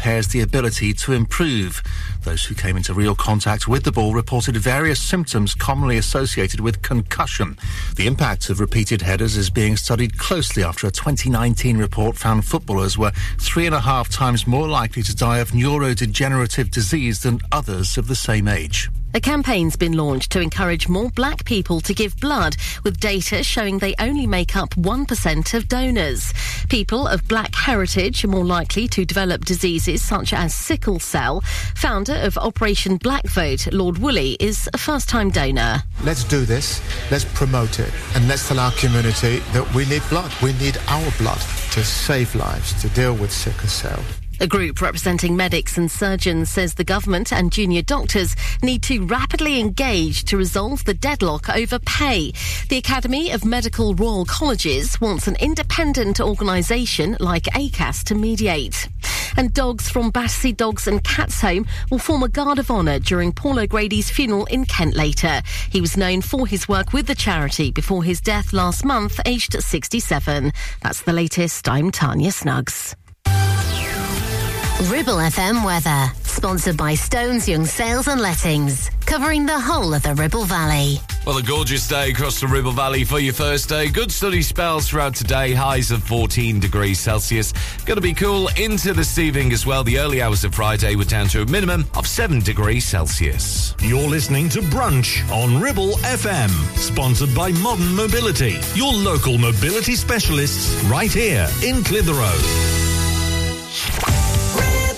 impairs the ability to improve. Those who came into real contact with the ball reported various symptoms commonly associated with concussion. The impact of repeated headers is being studied closely after a 2019 report found footballers were three and a half times more likely to die of neurodegenerative disease than others of the same age. A campaign's been launched to encourage more black people to give blood, with data showing they only make up 1% of donors. People of black heritage are more likely to develop diseases such as sickle cell. Founder of Operation Black Vote, Lord Woolley, is a first time donor. Let's do this, let's promote it, and let's tell our community that we need blood. We need our blood to save lives, to deal with sickle cell. A group representing medics and surgeons says the government and junior doctors need to rapidly engage to resolve the deadlock over pay. The Academy of Medical Royal Colleges wants an independent organisation like ACAS to mediate. And dogs from Battersea Dogs and Cats Home will form a guard of honour during Paul O'Grady's funeral in Kent later. He was known for his work with the charity before his death last month, aged 67. That's the latest. I'm Tanya Snuggs. Ribble FM weather, sponsored by Stones Young Sales and Lettings, covering the whole of the Ribble Valley. Well, a gorgeous day across the Ribble Valley for your first day. Good sunny spells throughout today, highs of 14 degrees Celsius. Going to be cool into this evening as well. The early hours of Friday were down to a minimum of 7 degrees Celsius. You're listening to Brunch on Ribble FM, sponsored by Modern Mobility, your local mobility specialists right here in Clitheroe. I'm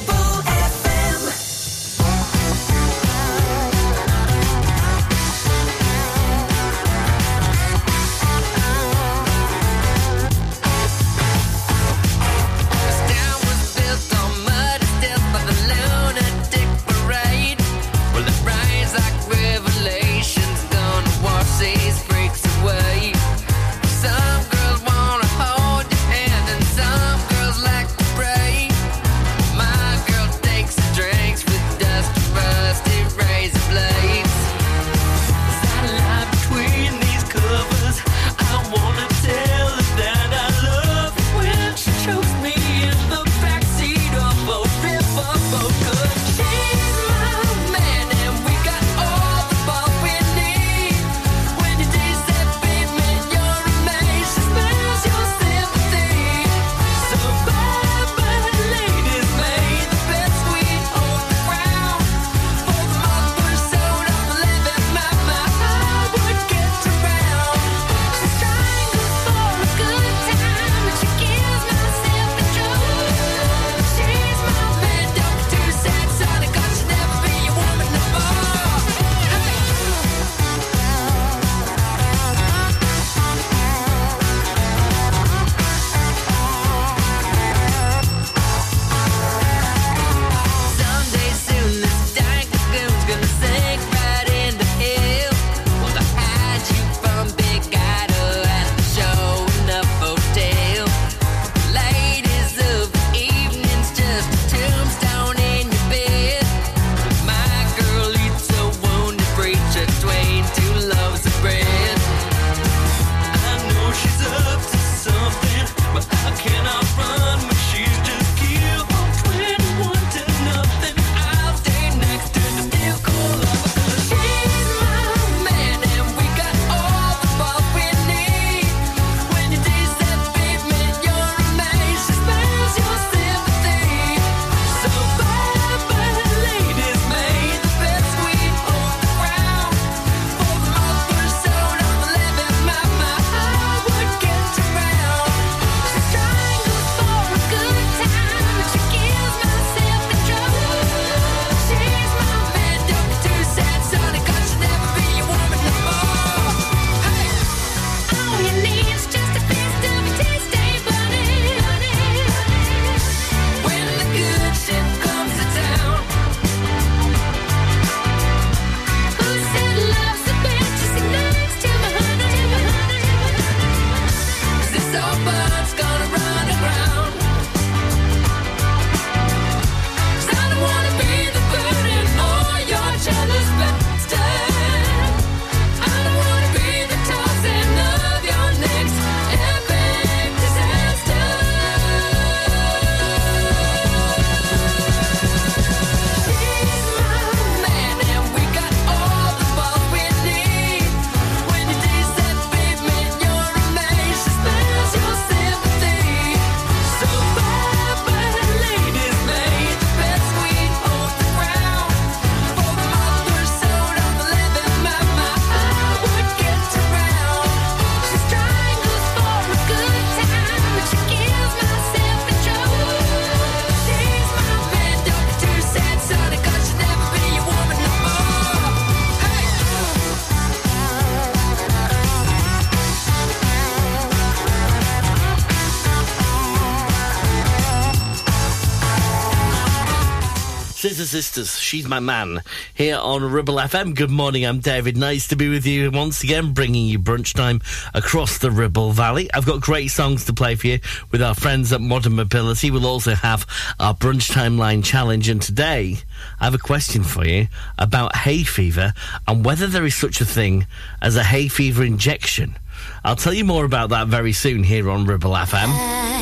Resistors. She's my man here on Ribble FM. Good morning. I'm David. Nice to be with you once again, bringing you brunch time across the Ribble Valley. I've got great songs to play for you with our friends at Modern Mobility. We'll also have our brunch Timeline challenge. And today, I have a question for you about hay fever and whether there is such a thing as a hay fever injection. I'll tell you more about that very soon here on Ribble FM.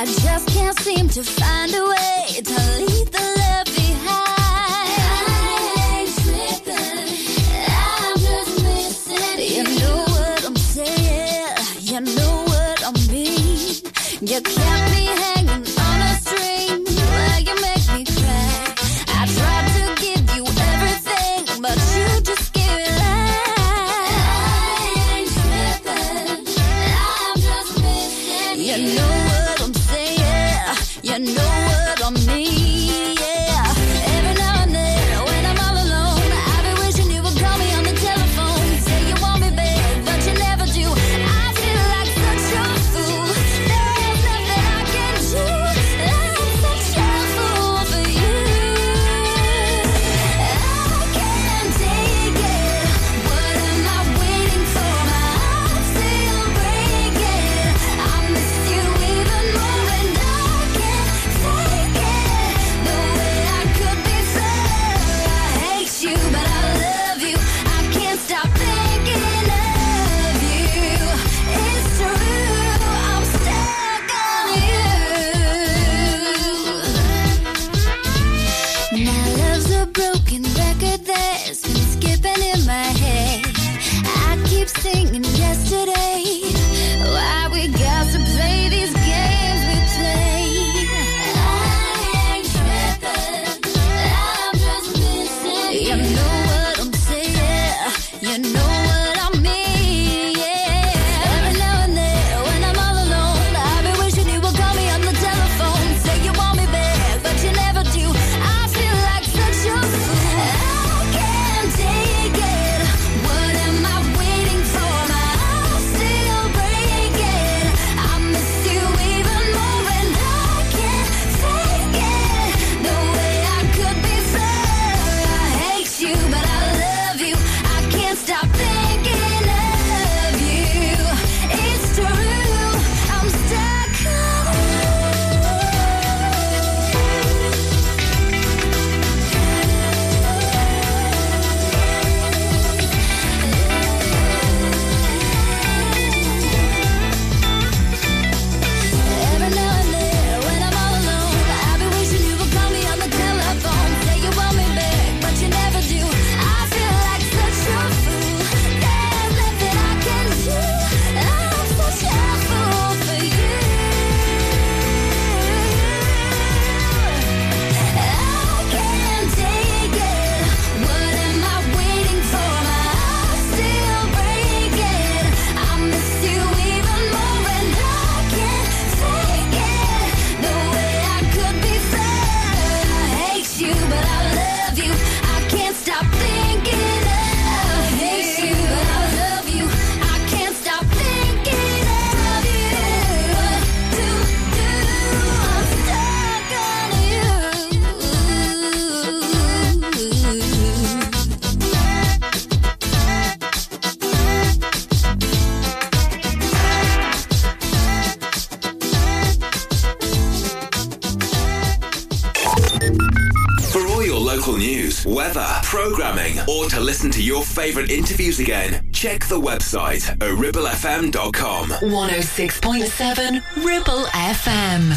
I just can't seem to find a way to leave the love behind. You know what I'm saying, you know what I mean. You kept me favourite interviews again, check the website ribblefm.com. 106.7 Ribble FM.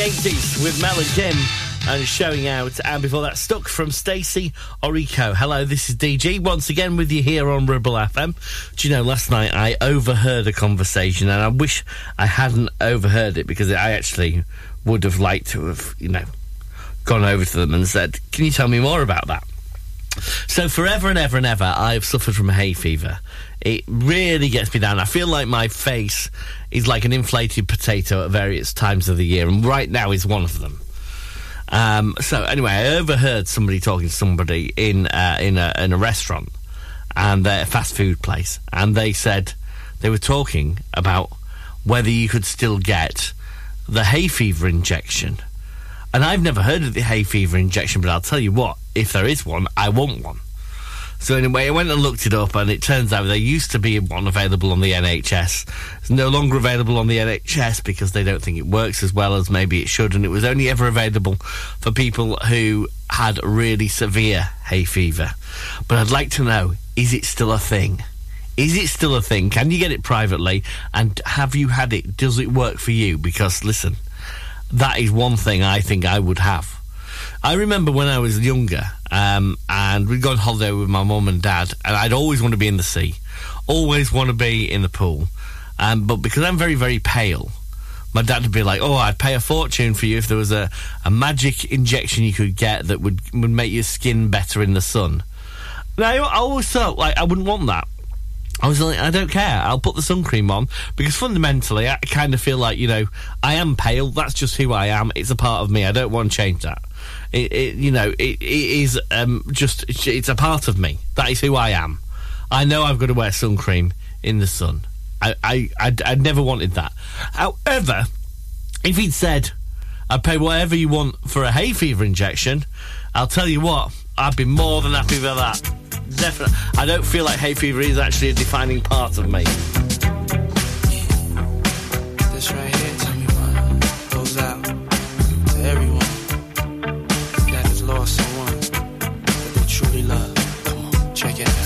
80s with Mel and Kim and showing out. And before that, stuck from Stacie Orrico. Hello, this is DG once again with you here on Ribble FM. Do you know, last night I overheard a conversation and I wish I hadn't overheard it because I actually would have liked to have, you know, gone over to them and said, Can you tell me more about that? So forever and ever and ever, I've suffered from hay fever. It really gets me down. I feel like my face is like an inflated potato at various times of the year, and right now is one of them. Um, so anyway, I overheard somebody talking to somebody in uh, in a in a restaurant and a fast food place, and they said they were talking about whether you could still get the hay fever injection. And I've never heard of the hay fever injection, but I'll tell you what, if there is one, I want one. So anyway, I went and looked it up, and it turns out there used to be one available on the NHS. It's no longer available on the NHS because they don't think it works as well as maybe it should, and it was only ever available for people who had really severe hay fever. But I'd like to know, is it still a thing? Is it still a thing? Can you get it privately? And have you had it? Does it work for you? Because listen, that is one thing I think I would have. I remember when I was younger, um, and we'd go on holiday with my mum and dad, and I'd always want to be in the sea, always want to be in the pool. Um, but because I'm very, very pale, my dad would be like, "Oh, I'd pay a fortune for you if there was a, a magic injection you could get that would would make your skin better in the sun." I, I always thought like I wouldn't want that. I was like, I don't care. I'll put the sun cream on because fundamentally, I kind of feel like you know, I am pale. That's just who I am. It's a part of me. I don't want to change that. It, it you know, it, it is um, just it's- a part of me. That is who I am. I know I've got to wear sun cream in the sun. I I I, I never wanted that. However, if he'd said, "I'd pay whatever you want for a hay fever injection," I'll tell you what, I'd be more than happy with that. Definitely. I don't feel like hay fever is actually a defining part of me.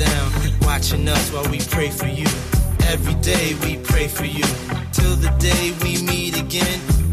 Down, watching us while we pray for you. Every day we pray for you, till the day we meet again.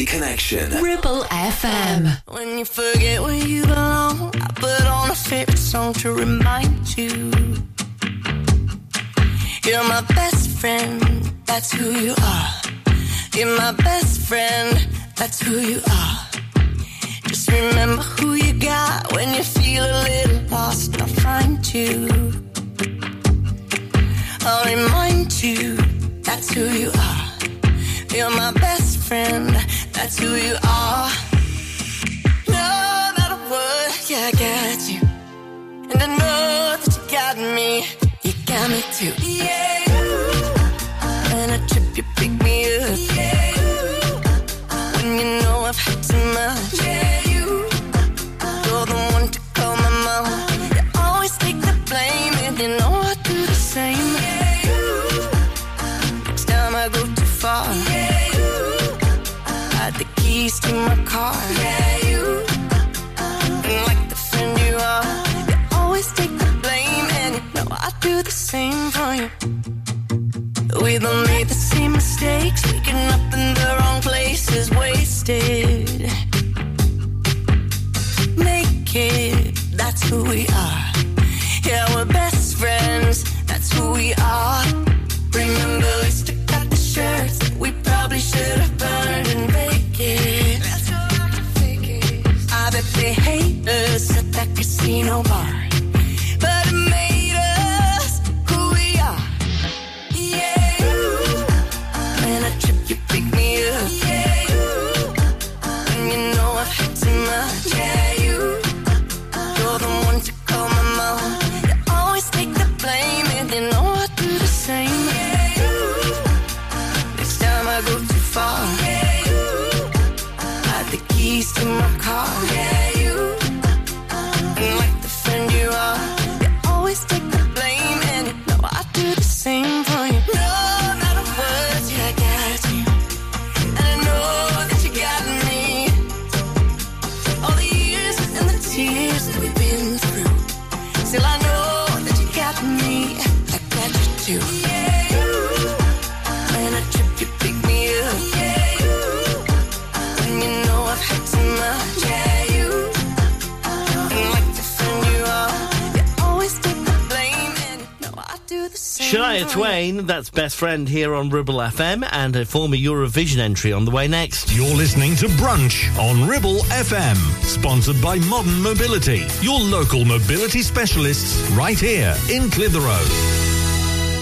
Your Valley Connection. Ribble FM. When you forget where you belong, I put on a favorite song to remind you. You're my best friend, that's who you are. You're my best friend, that's who you are. Just remember who you got when you feel a little lost. I'll find you. Do the same for you. We both made the same mistakes, waking up in the wrong places, wasted. Make it, that's who we are. Yeah, we're best friends, that's who we are. Remember, we stuck out the shirts that we probably should have burned and baked it. I bet they hate us at keys Twain, that's best friend here on Ribble FM, and a former Eurovision entry on the way next. You're listening to Brunch on Ribble FM, sponsored by Modern Mobility, your local mobility specialists right here in Clitheroe.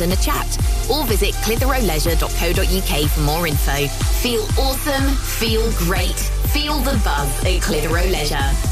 and a chat. Or visit clitheroeleisure.co.uk for more info. Feel awesome, feel great, feel the buzz at Clitheroe Leisure.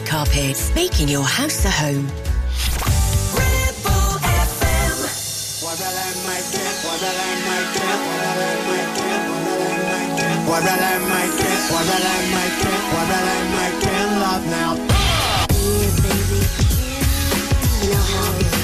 Carpets, making your house a home. What I like my cat, what I like my cat, what I like my cat love now. Yeah, baby. You know how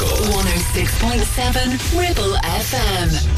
local. 106.7 Ribble FM.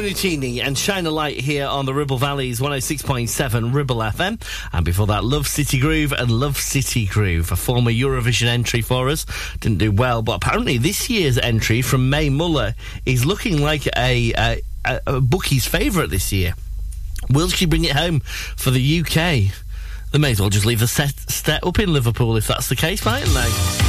Paolo and Shine a Light here on the Ribble Valley's 106.7 Ribble FM. And before that, Love City Groove and Love City Groove, a former Eurovision entry for us. Didn't do well, but apparently this year's entry from Mae Muller is looking like a, a, a, a bookie's favourite this year. Will she bring it home for the UK? They may as well just leave the set, set up in Liverpool if that's the case, mightn't they?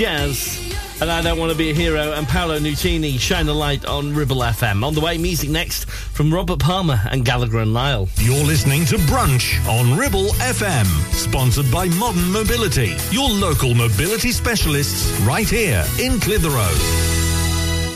Jazz. And I don't want to be a hero. And Paolo Nutini, shine a light on Ribble FM. On the way, music next from Robert Palmer and Gallagher and Lyle. You're listening to Brunch on Ribble FM, sponsored by Modern Mobility, your local mobility specialists right here in Clitheroe.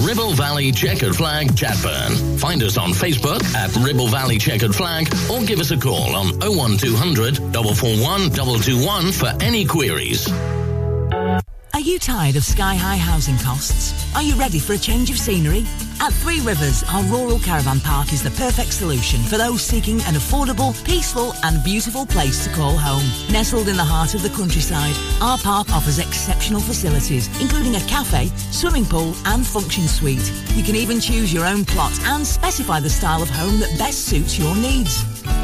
Ribble Valley Checkered Flag Chatburn. Find us on Facebook at Ribble Valley Checkered Flag or give us a call on 01200 441 221 for any queries. Are you tired of sky high housing costs? Are you ready for a change of scenery? At Three Rivers, our rural caravan park is the perfect solution for those seeking an affordable, peaceful, and beautiful place to call home. Nestled in the heart of the countryside, our park offers exceptional facilities, including a cafe, swimming pool, and function suite. You can even choose your own plot and specify the style of home that best suits your needs.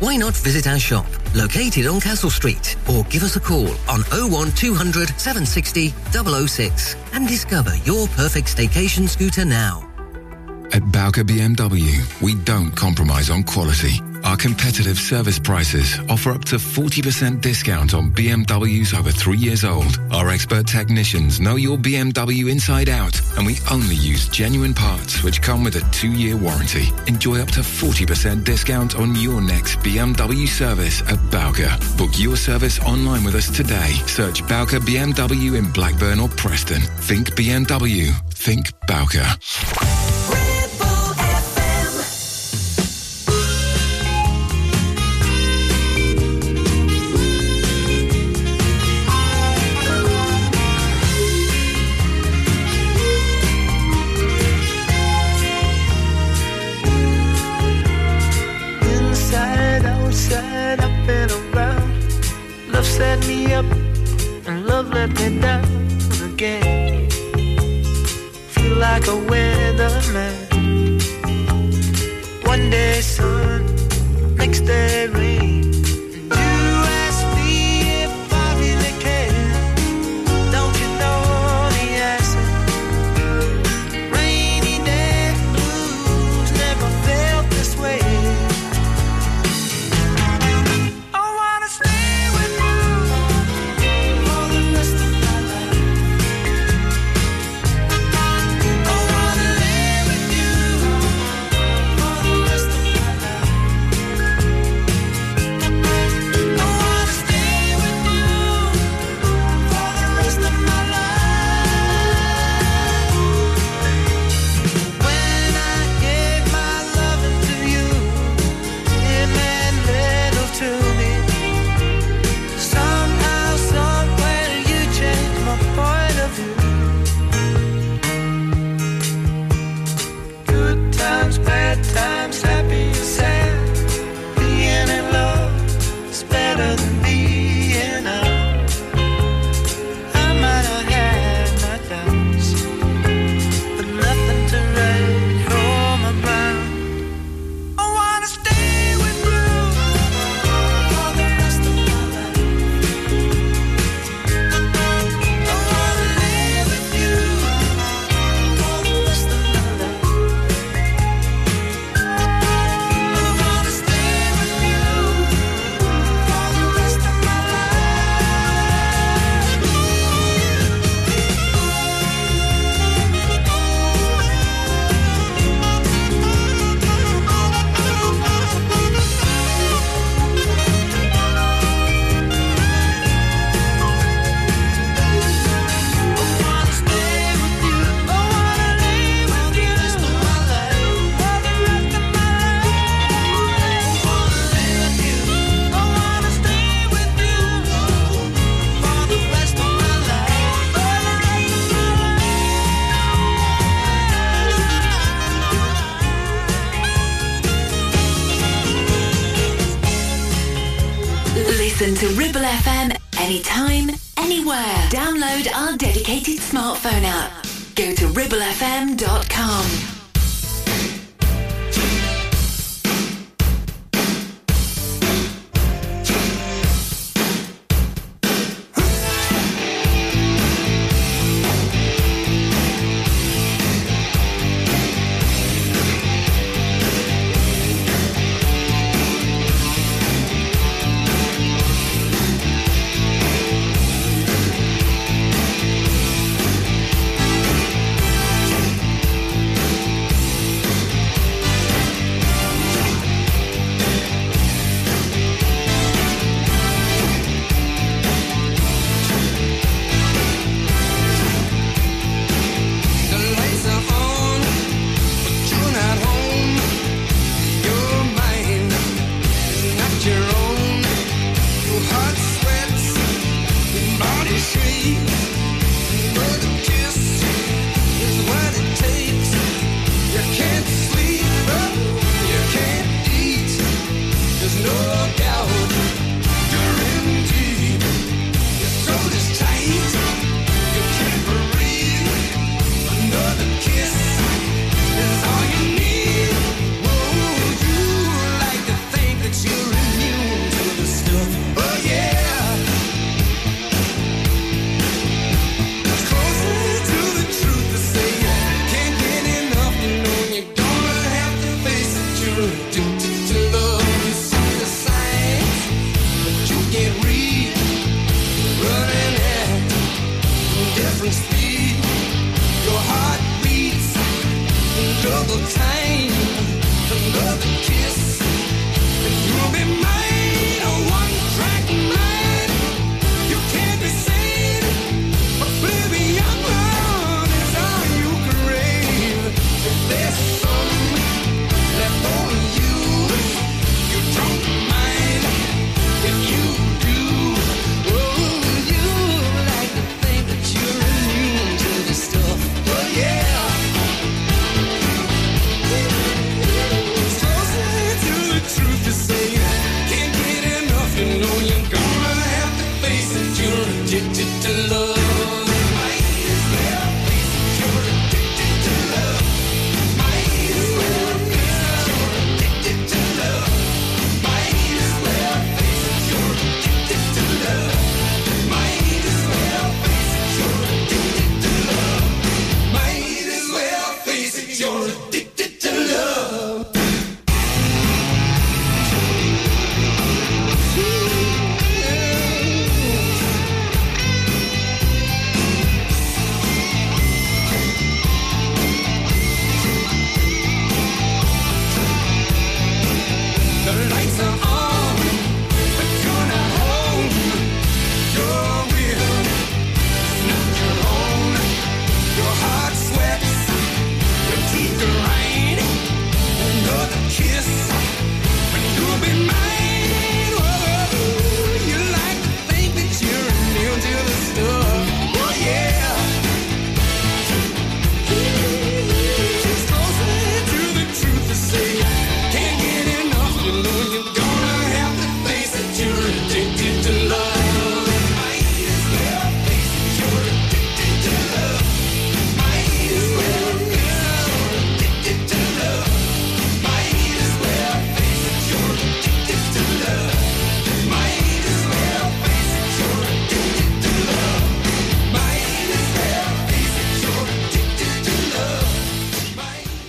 Why not visit our shop, located on Castle Street, or give us a call on 01200 760 006 and discover your perfect staycation scooter now. At Bowker BMW, we don't compromise on quality. Our competitive service prices offer up to 40% discount on BMWs over three years old. Our expert technicians know your BMW inside out, and we only use genuine parts which come with a two-year warranty. Enjoy up to 40% discount on your next BMW service at Bowker. Book your service online with us today. Search Bowker BMW in Blackburn or Preston. Think BMW. Think Bowker. Let down again. Feel like a weatherman. One day sun, next day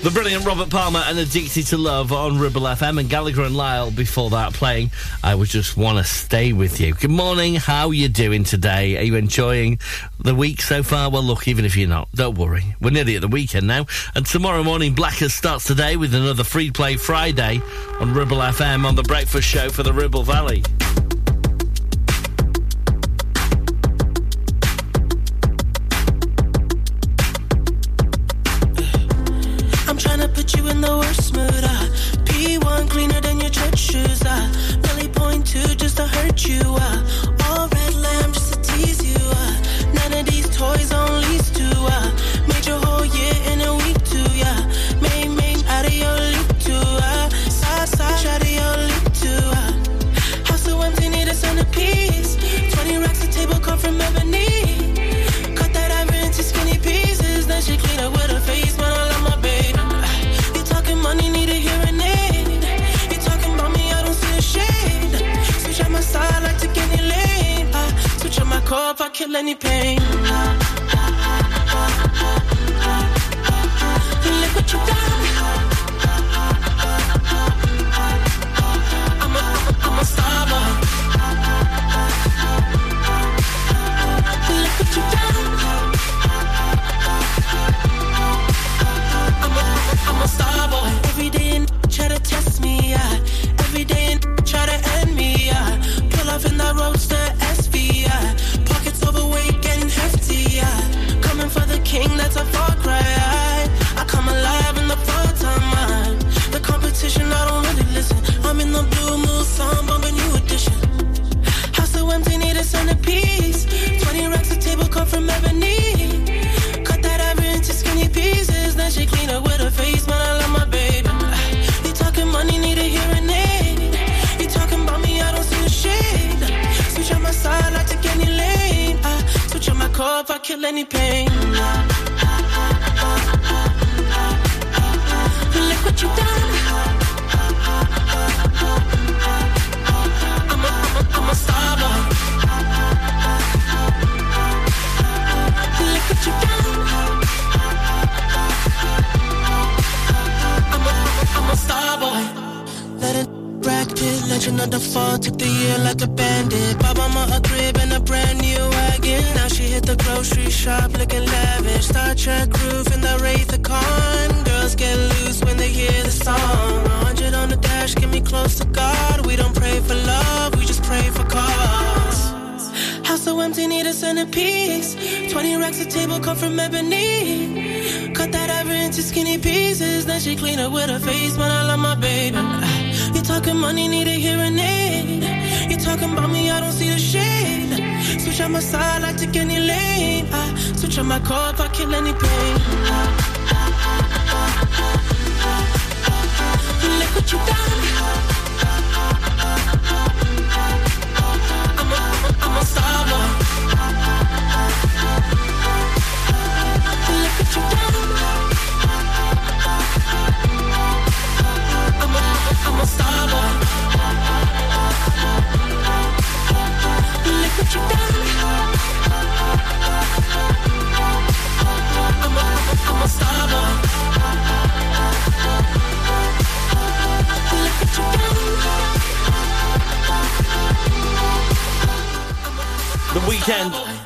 The brilliant Robert Palmer and Addicted to Love on Ribble FM and Gallagher and Lyle before that playing I would just want to stay with you. Good morning, how are you doing today? Are you enjoying the week so far? Well, look, even if you're not, don't worry. We're nearly at the weekend now. And tomorrow morning, Blackers starts today with another Free Play Friday on Ribble FM on the Breakfast Show for the Ribble Valley.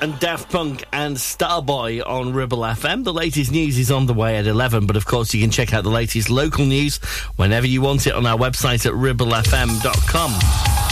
and Daft Punk and Starboy on Ribble FM. The latest news is on the way at 11, but of course you can check out the latest local news whenever you want it on our website at ribblefm.com.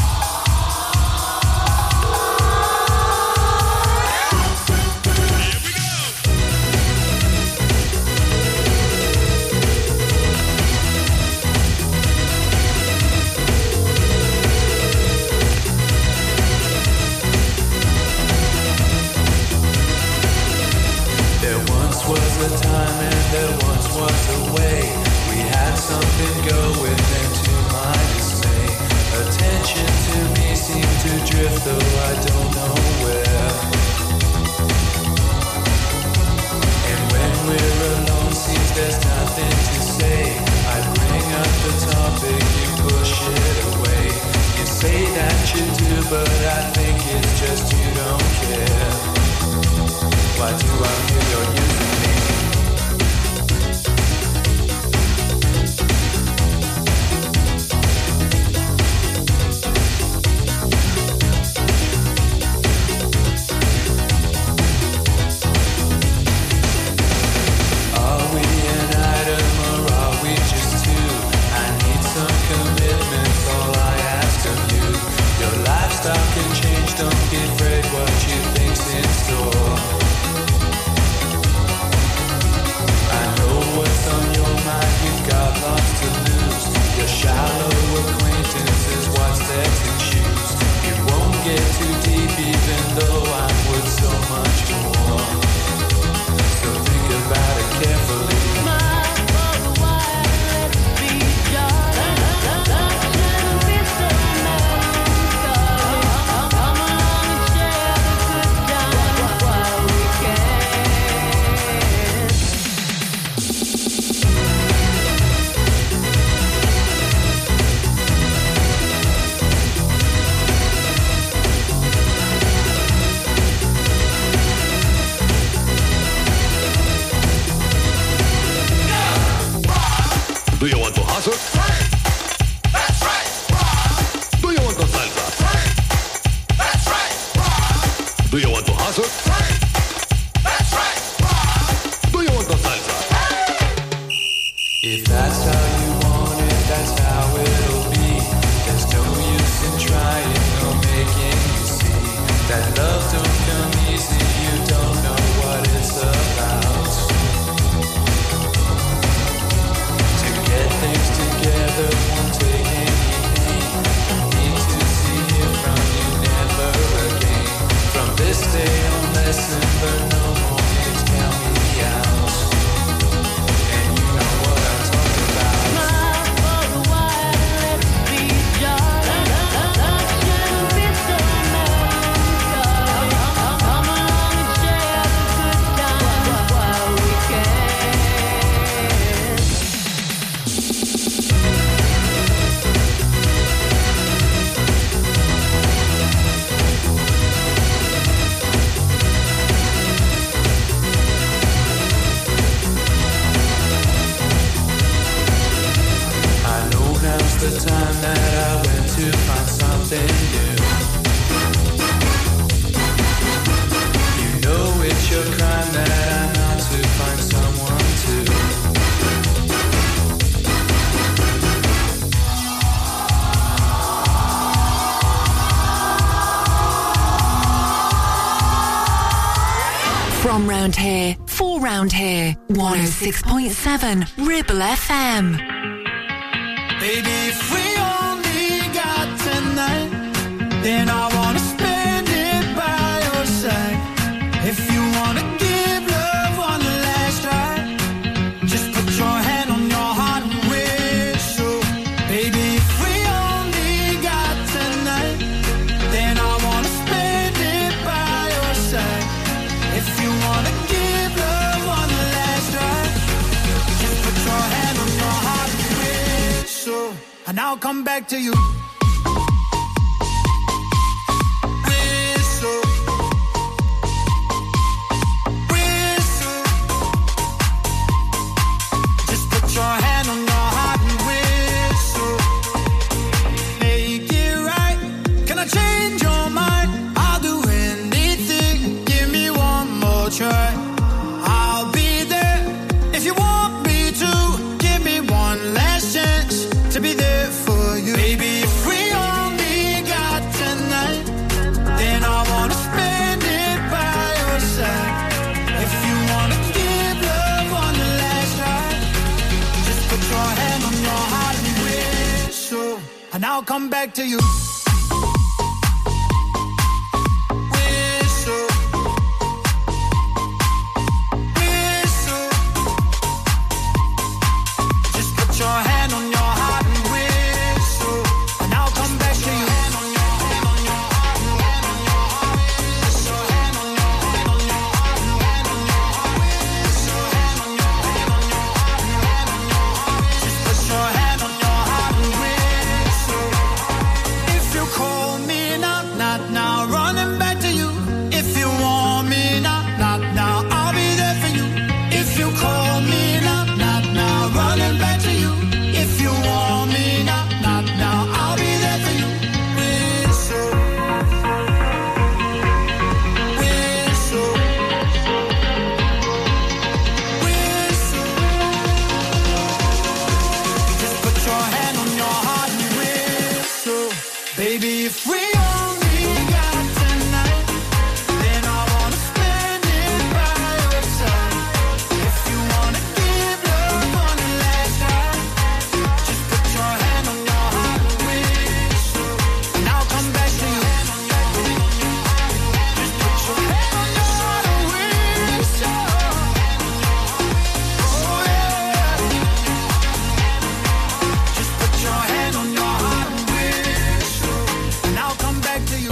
106.7 Ribble FM.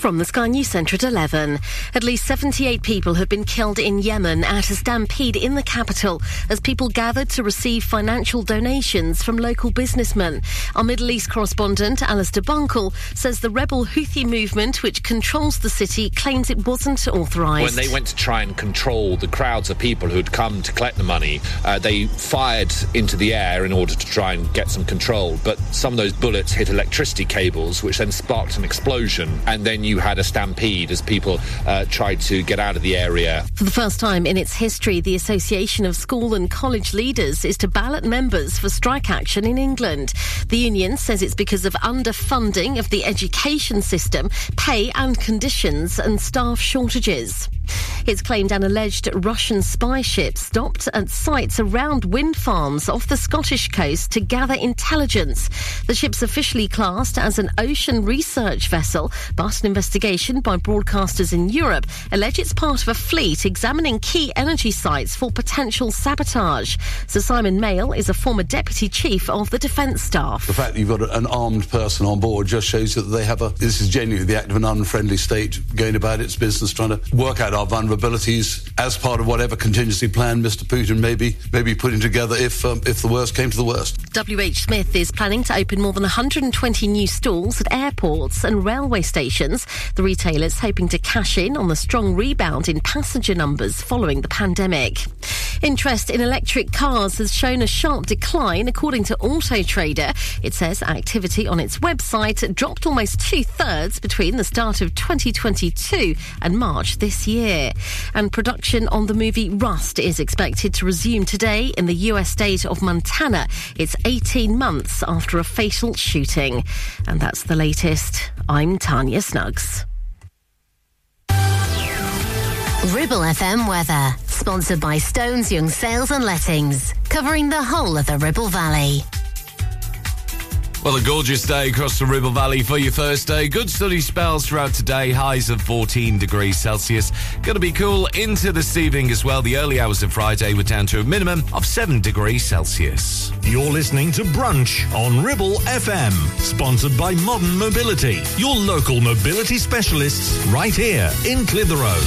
From the Sky News Centre at 11. At least 78 people have been killed in Yemen at a stampede in the capital as people gathered to receive financial donations from local businessmen. Our Middle East correspondent, Alistair Bunkall, says the rebel Houthi movement, which controls the city, claims it wasn't authorised. When they went to try and control the crowds of people who'd come to collect the money, uh, they fired into the air in order to try and get some control. But some of those bullets hit electricity cables, which then sparked an explosion. And then you had a stampede as people uh, tried to get out of the area. For the first time in its history, the Association of School and College Leaders is to ballot members for strike action in England. The union says it's because of underfunding of the education system, pay and conditions, and staff shortages. It's claimed an alleged Russian spy ship stopped at sites around wind farms off the Scottish coast to gather intelligence. The ship's officially classed as an ocean research vessel, but an investigation by broadcasters in Europe allege it's part of a fleet examining key energy sites for potential sabotage. Sir Simon Mayall is a former deputy chief of the defence staff. The fact that you've got an armed person on board just shows that they have a. This is genuinely the act of an unfriendly state going about its business, trying to work out our vulnerabilities as part of whatever contingency plan Mr. Putin may be, may be putting together if um, if the worst came to the worst. WH Smith is planning to open more than 120 new stalls at airports and railway stations. The retailer's hoping to cash in on the strong rebound in passenger numbers following the pandemic. Interest in electric cars has shown a sharp decline, according to Auto Trader. It says activity on its website dropped almost two thirds between the start of 2022 and March this year. And production on the movie Rust is expected to resume today in the US state of Montana. It's 18 months after a fatal shooting. And that's the latest. I'm Tanya Snuggs. Ribble FM weather, sponsored by Stones Young Sales and Lettings, covering the whole of the Ribble Valley. Well, a gorgeous day across the Ribble Valley for your first day. Good sunny spells throughout today, highs of 14 degrees Celsius. Going to be cool into this evening as well. The early hours of Friday were down to a minimum of 7 degrees Celsius. You're listening to Brunch on Ribble FM, sponsored by Modern Mobility, your local mobility specialists right here in Clitheroe.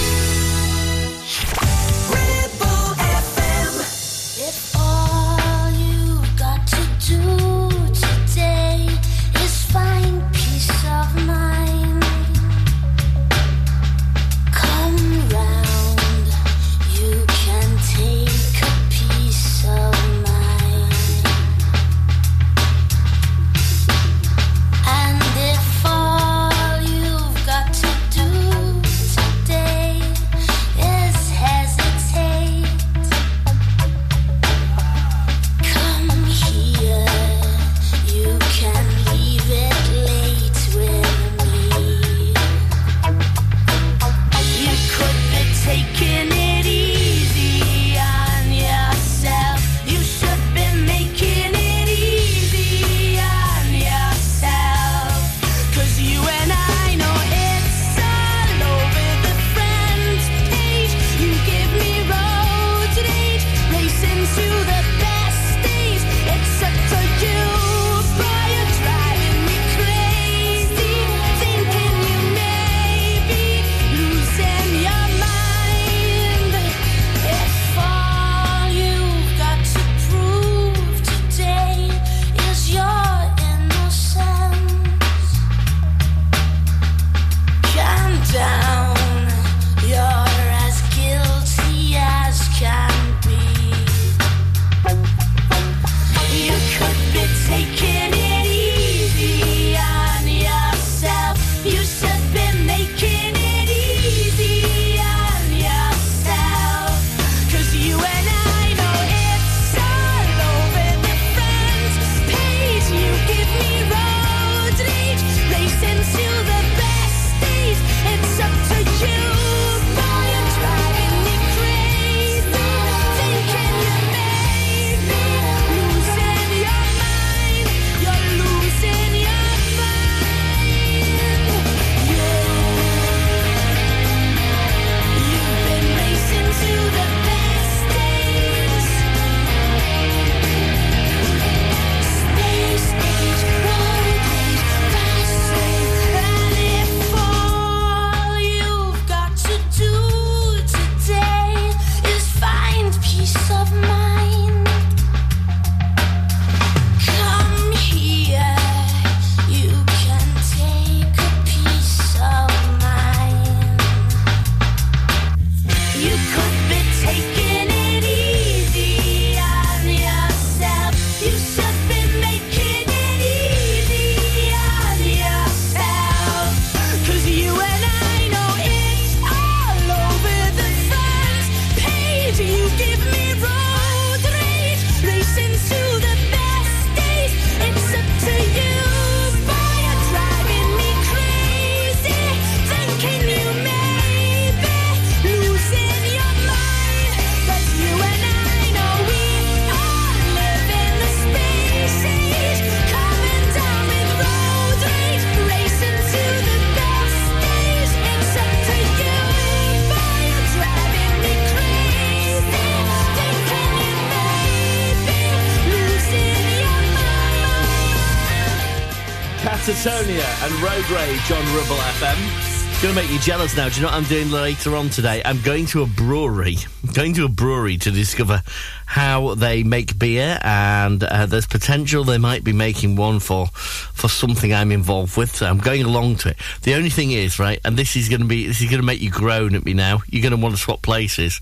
John Ribble FM. Gonna make you jealous now. Do you know what I'm doing later on today? I'm going to a brewery. Going to a brewery to discover how they make beer, and uh, there's potential they might be making one for for something I'm involved with. So I'm going along to it. The only thing is, right, and this is gonna be this is gonna make you groan at me now. You're gonna want to swap places.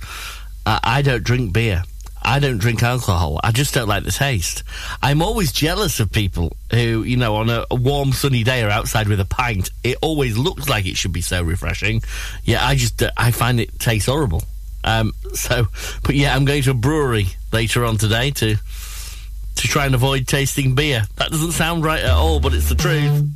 Uh, I don't drink beer. I don't drink alcohol. I just don't like the taste. I'm always jealous of people who, you know, on a, warm sunny day are outside with a pint. It always looks like it should be so refreshing. Yeah, I just, uh, I find it tastes horrible. Um, so, but yeah, I'm going to a brewery later on today to to try and avoid tasting beer. That doesn't sound right at all, but it's the truth.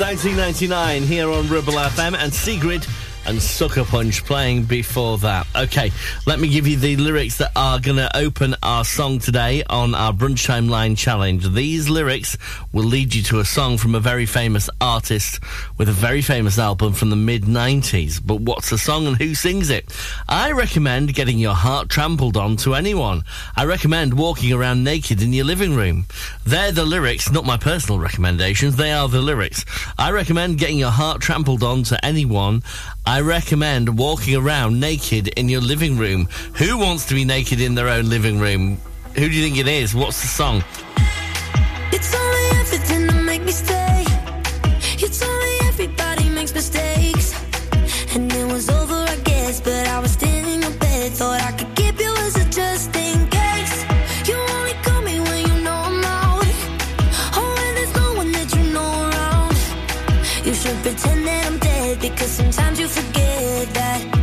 1999 here on Ribble FM and Secret and Sucker Punch playing before that. Okay, let me give you the lyrics that are going to open our song today on our Brunchtime Line Challenge. These lyrics will lead you to a song from a very famous artist with a very famous album from the mid 90s, but what's the song and who sings it? I recommend getting your heart trampled on to anyone. I recommend walking around naked in your living room. They're the lyrics, not my personal recommendations, they are the lyrics. I recommend getting your heart trampled on to anyone. I recommend walking around naked in your living room. Who wants to be naked in their own living room? Who do you think it is? What's the song? You should pretend that I'm dead because sometimes you forget that.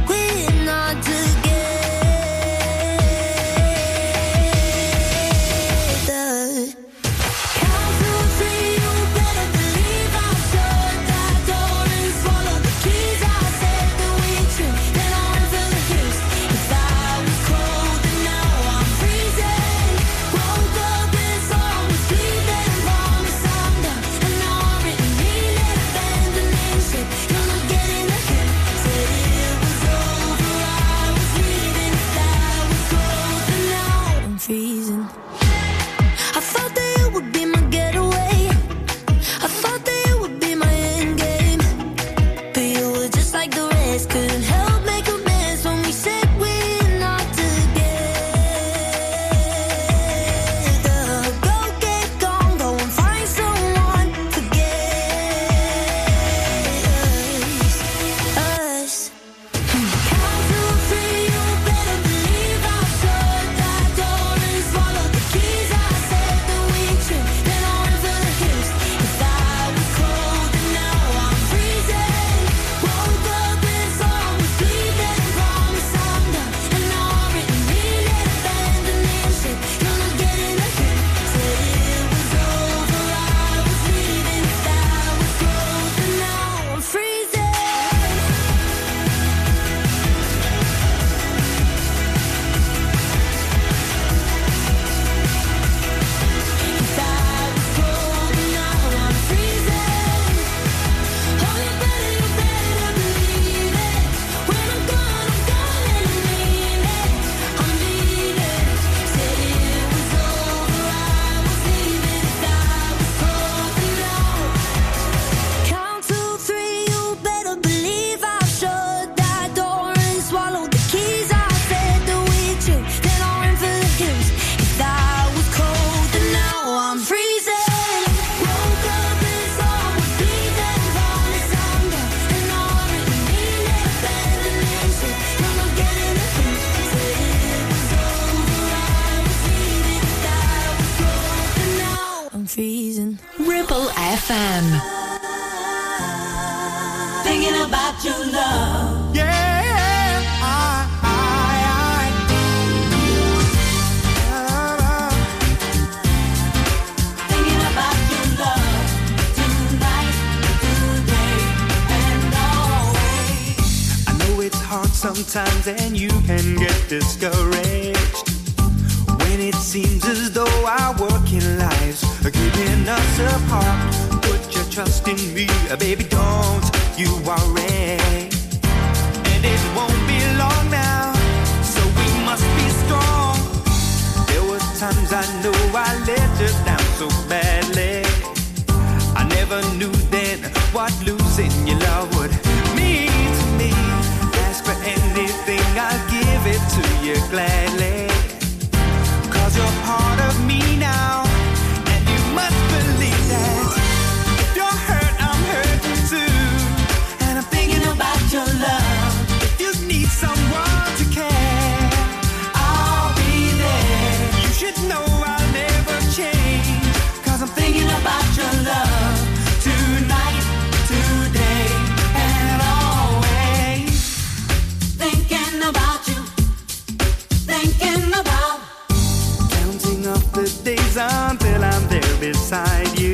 beside you.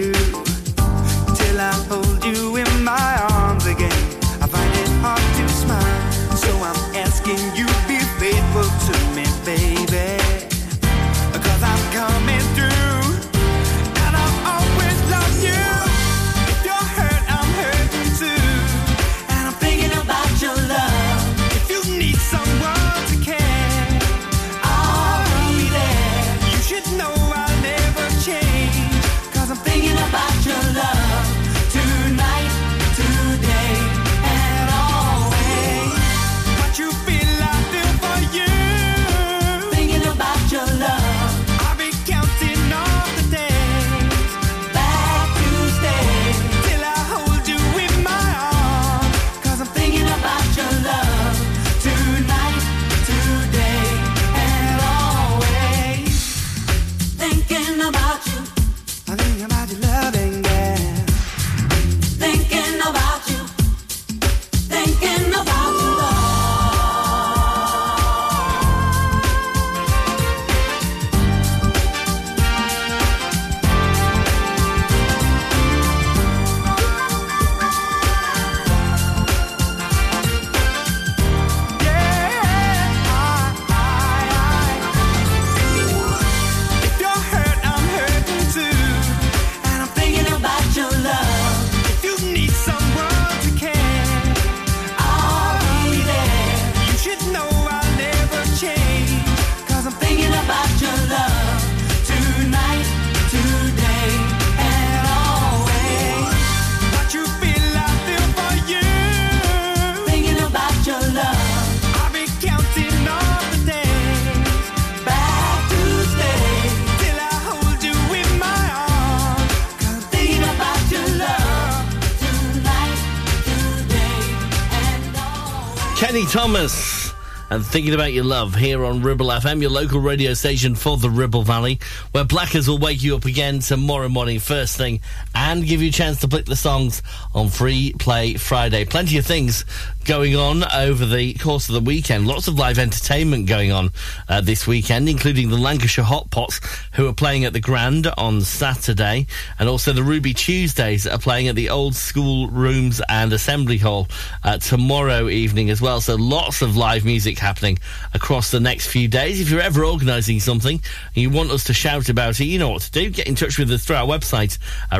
Thomas. And thinking about your love here on Ribble FM, your local radio station for the Ribble Valley, where Blackers will wake you up again tomorrow morning, first thing, and give you a chance to pick the songs on Free Play Friday. Plenty of things going on over the course of the weekend. Lots of live entertainment going on uh, this weekend, including the Lancashire Hot Pots, who are playing at the Grand on Saturday, and also the Ruby Tuesdays are playing at the Old School Rooms and Assembly Hall uh, tomorrow evening as well. So lots of live music happening across the next few days. If you're ever organising something and you want us to shout about it, you know what to do. Get in touch with us through our website at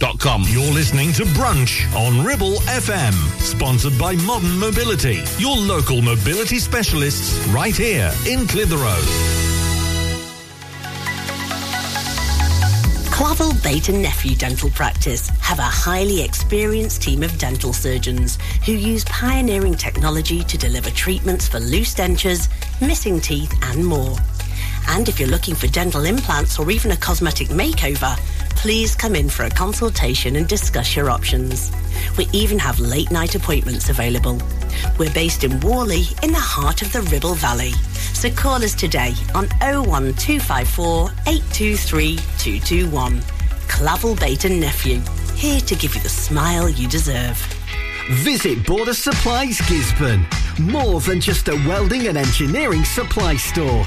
You're listening to Brunch on Ribble FM, sponsored by Modern Mobility, your local mobility specialists right here in Clitheroe. Clavel Bait and Nephew Dental Practice have a highly experienced team of dental surgeons who use pioneering technology to deliver treatments for loose dentures, missing teeth, and more. And if you're looking for dental implants or even a cosmetic makeover, please come in for a consultation and discuss your options. We even have late night appointments available. We're based in Whalley in the heart of the Ribble Valley. So call us today on 01254 823 221. Clavel Bait and Nephew, here to give you the smile you deserve. Visit Border Supplies Gisburn. More than just a welding and engineering supply store.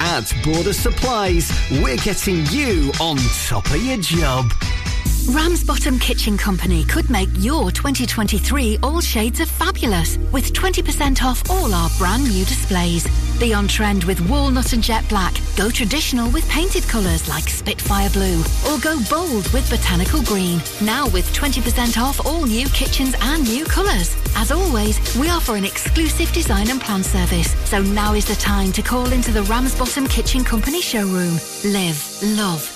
At Border Supplies, we're getting you on top of your job. Ramsbottom Kitchen Company could make your 2023 all shades of fabulous with 20% off all our brand new displays. Be on trend with walnut and jet black. Go traditional with painted colours like Spitfire Blue. Or go bold with botanical green. Now with 20% off all new kitchens and new colours. As always, we offer an exclusive design and plan service. So now is the time to call into the Ramsbottom Kitchen Company showroom. Live, love,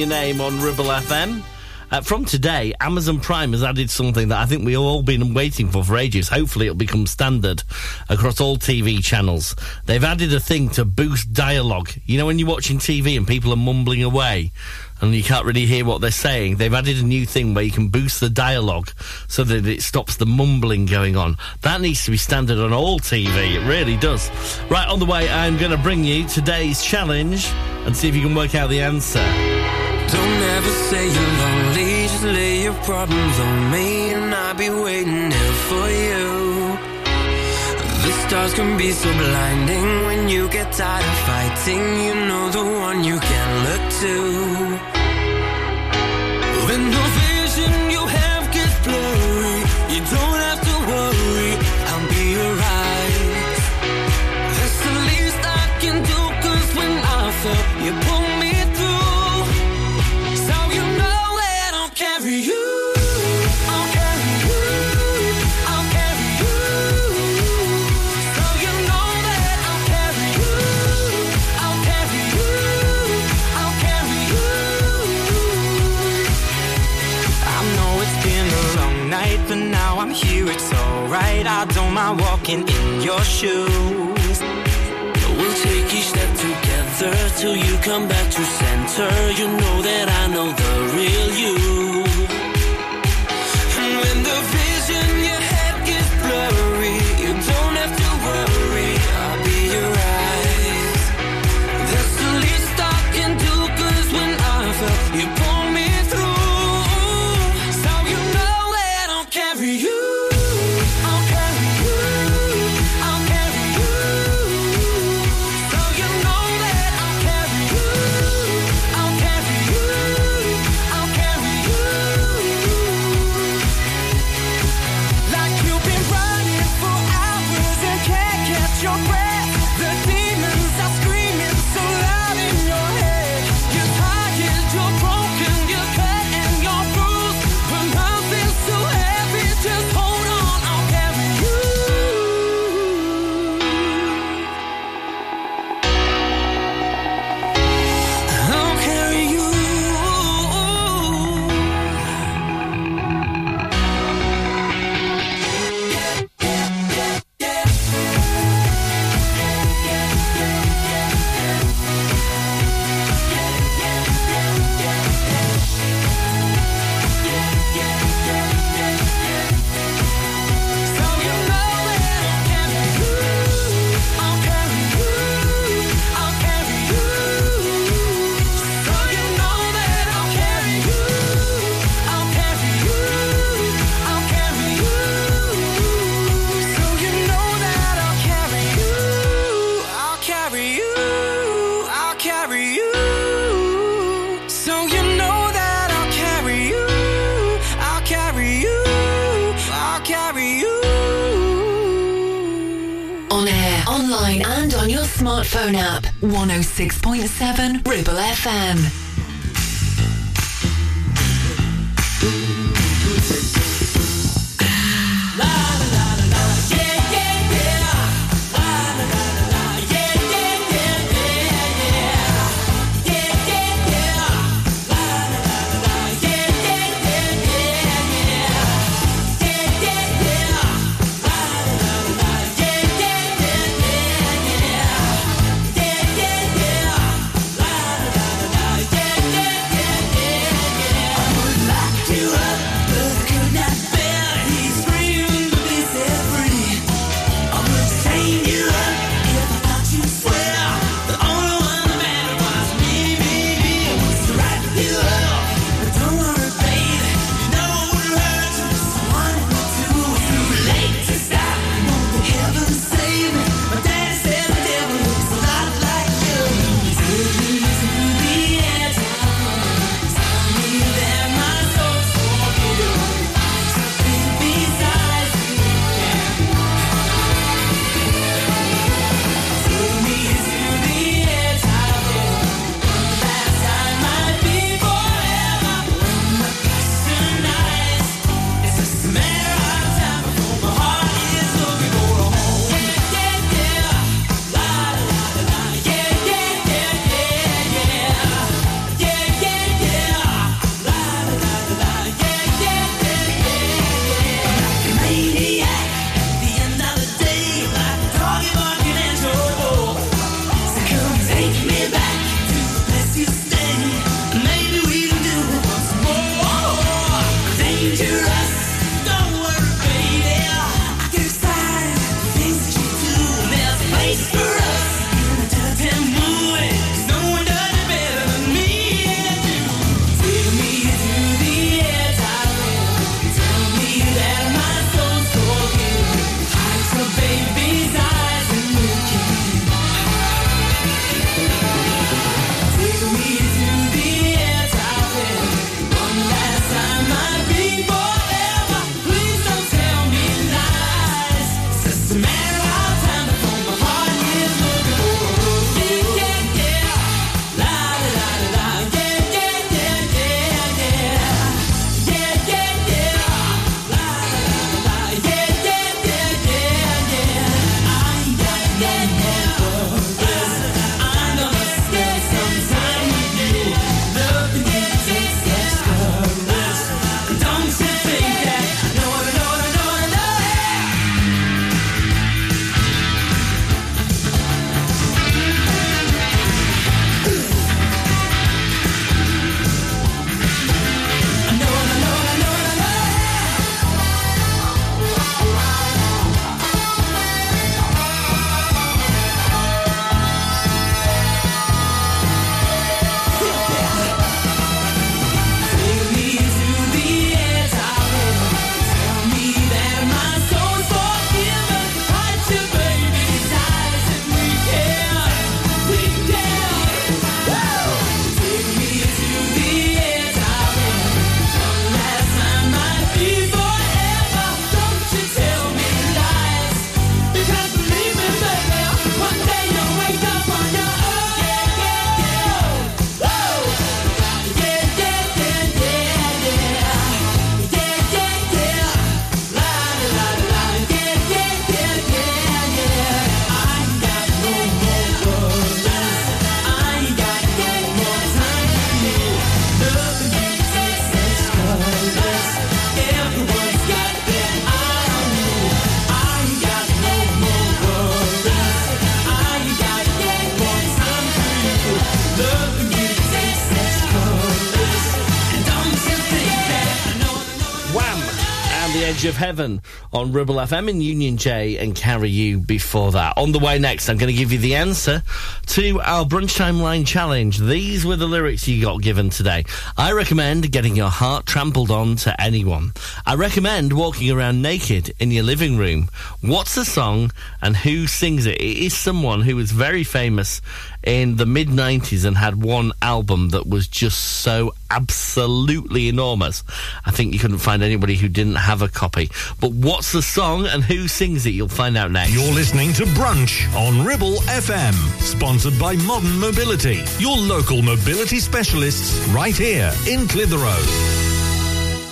Your name on Ribble FM. Uh, from today, Amazon Prime has added something that I think we've all been waiting for for ages. Hopefully, it'll become standard across all TV channels. They've added a thing to boost dialogue. You know, when you're watching TV and people are mumbling away and you can't really hear what they're saying, they've added a new thing where you can boost the dialogue so that it stops the mumbling going on. That needs to be standard on all TV. It really does. Right, on the way, I'm going to bring you today's challenge and see if you can work out the answer. Don't ever say you're lonely, just lay your problems on me, and I'll be waiting here for you. The stars can be so blinding when you get tired of fighting. You know the one you can look to. don't walking in your shoes. We'll take each step together till you come back to center. You know that I know the real you. 106.7 Ribble FM. 7 on Ribble FM and Union J and Carry You before that. On the way next, I'm going to give you the answer to our brunch Line Challenge. These were the lyrics you got given today. I recommend getting your heart trampled on to anyone. I recommend walking around naked in your living room. What's the song and who sings it? It is someone who is very famous in the mid 90s and had one album that was just so absolutely enormous. I think you couldn't find anybody who didn't have a copy. But what's the song and who sings it? You'll find out next. You're listening to Brunch on Ribble FM, sponsored by Modern Mobility, your local mobility specialists right here in Clitheroe.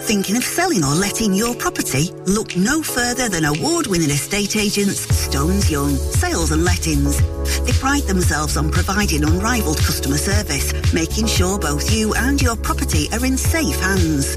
Thinking of selling or letting your property? Look no further than award-winning estate agents Stones Young Sales and Lettings. They pride themselves on providing unrivaled customer service, making sure both you and your property are in safe hands.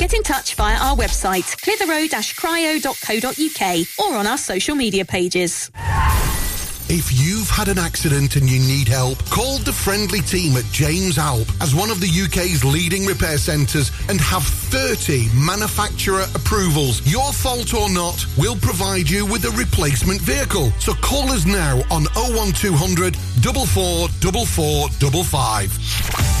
Get in touch via our website, clitheroe-cryo.co.uk or on our social media pages. If you've had an accident and you need help, call the friendly team at James Alpe as one of the UK's leading repair centres and have 30 manufacturer approvals. Your fault or not, we'll provide you with a replacement vehicle. So call us now on 01200 444455.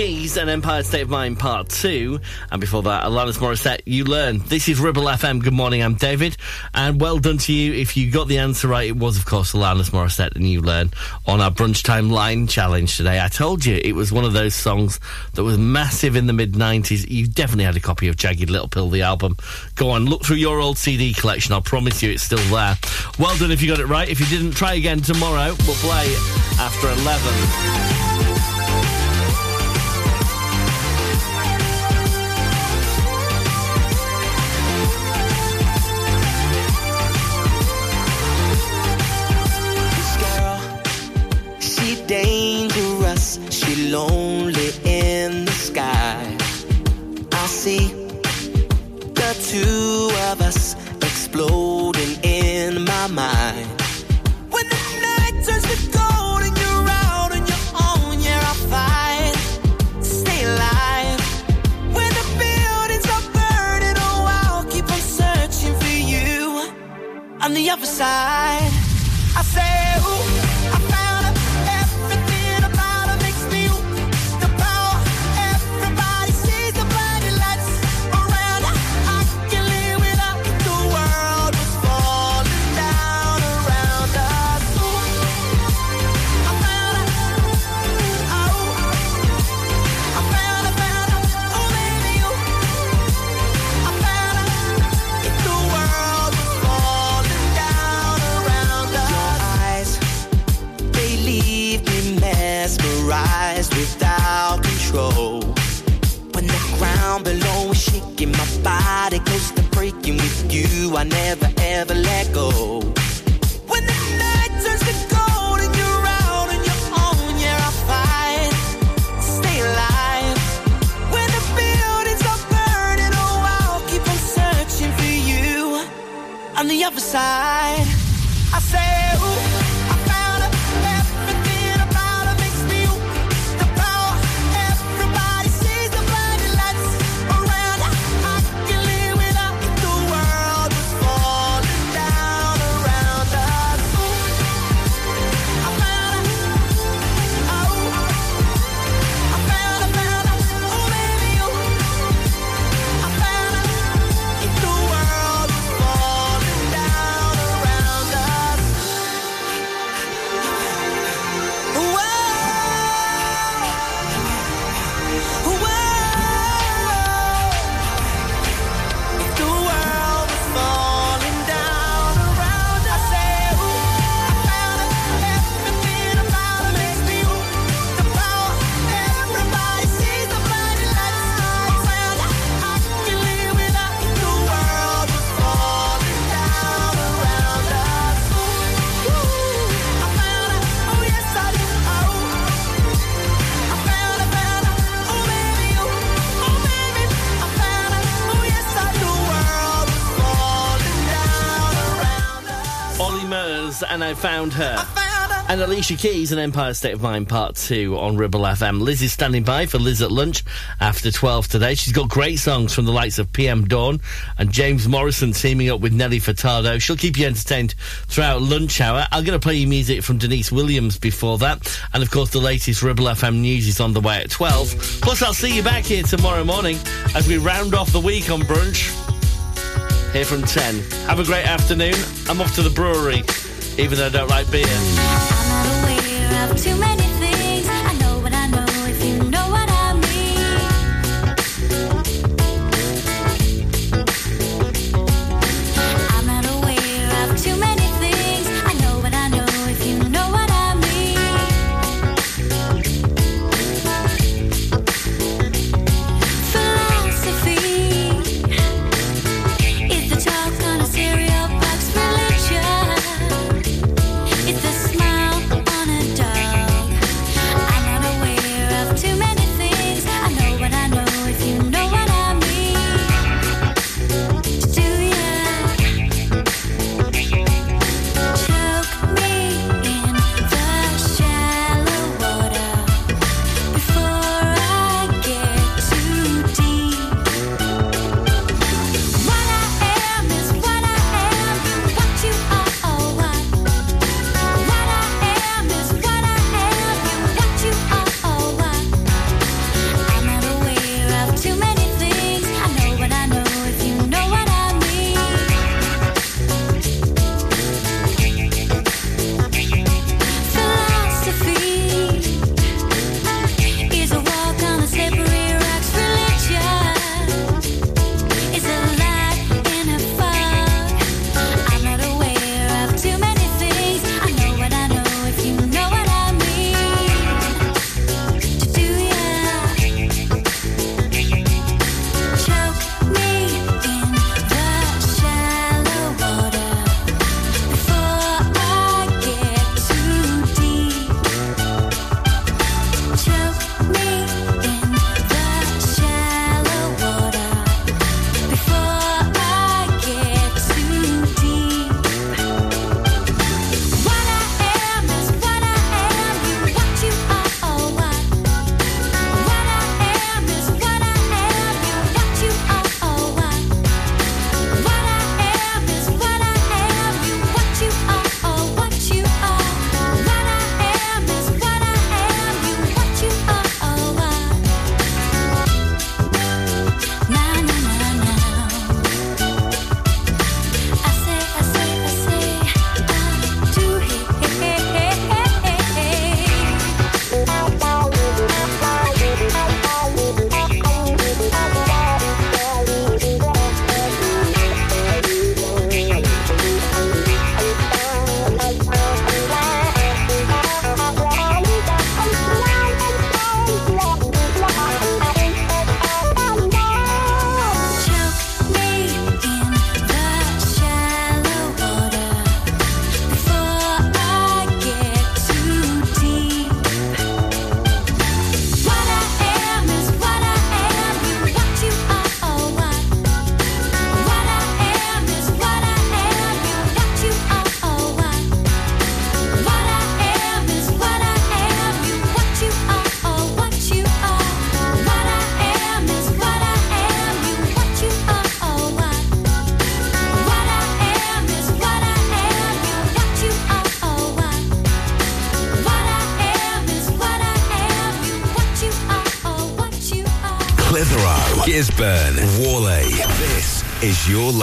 Keys and Empire State of Mind Part 2. And before that, Alanis Morissette, You Learn. This is Ribble FM. Good morning, I'm David. And well done to you. If you got the answer right, it was, of course, Alanis Morissette and You Learn on our Brunch Time Line Challenge today. I told you it was one of those songs that was massive in the mid 90s. You definitely had a copy of Jagged Little Pill, the album. Go on, look through your old CD collection. I'll promise you it's still there. Well done if you got it right. If you didn't, try again tomorrow. We'll play after 11. Lonely in the sky. I see the two of us exploding in my mind. When the night turns to gold and you're out on your own, yeah, I fight stay alive. When the buildings are burning, oh, I'll keep on searching for you on the other side. control. When the ground below is shaking, my body goes to breaking with you. I never ever let go. When the night turns to gold and you're out on your own, yeah, I fight, stay alive. When the buildings are burning, oh, I'll keep on searching for you on the other side. And I found her. And Alicia Keys and Empire State of Mind Part 2 on Ribble FM. Liz is standing by for Liz at lunch after 12 today. She's got great songs from the likes of PM Dawn and James Morrison teaming up with Nelly Furtado. She'll keep you entertained throughout lunch hour. I'm going to play you music from Deniece Williams before that. And of course, the latest Ribble FM news is on the way at 12. Plus, I'll see you back here tomorrow morning as we round off the week on brunch here from 10. Have a great afternoon. I'm off to the brewery, even though I don't like beer.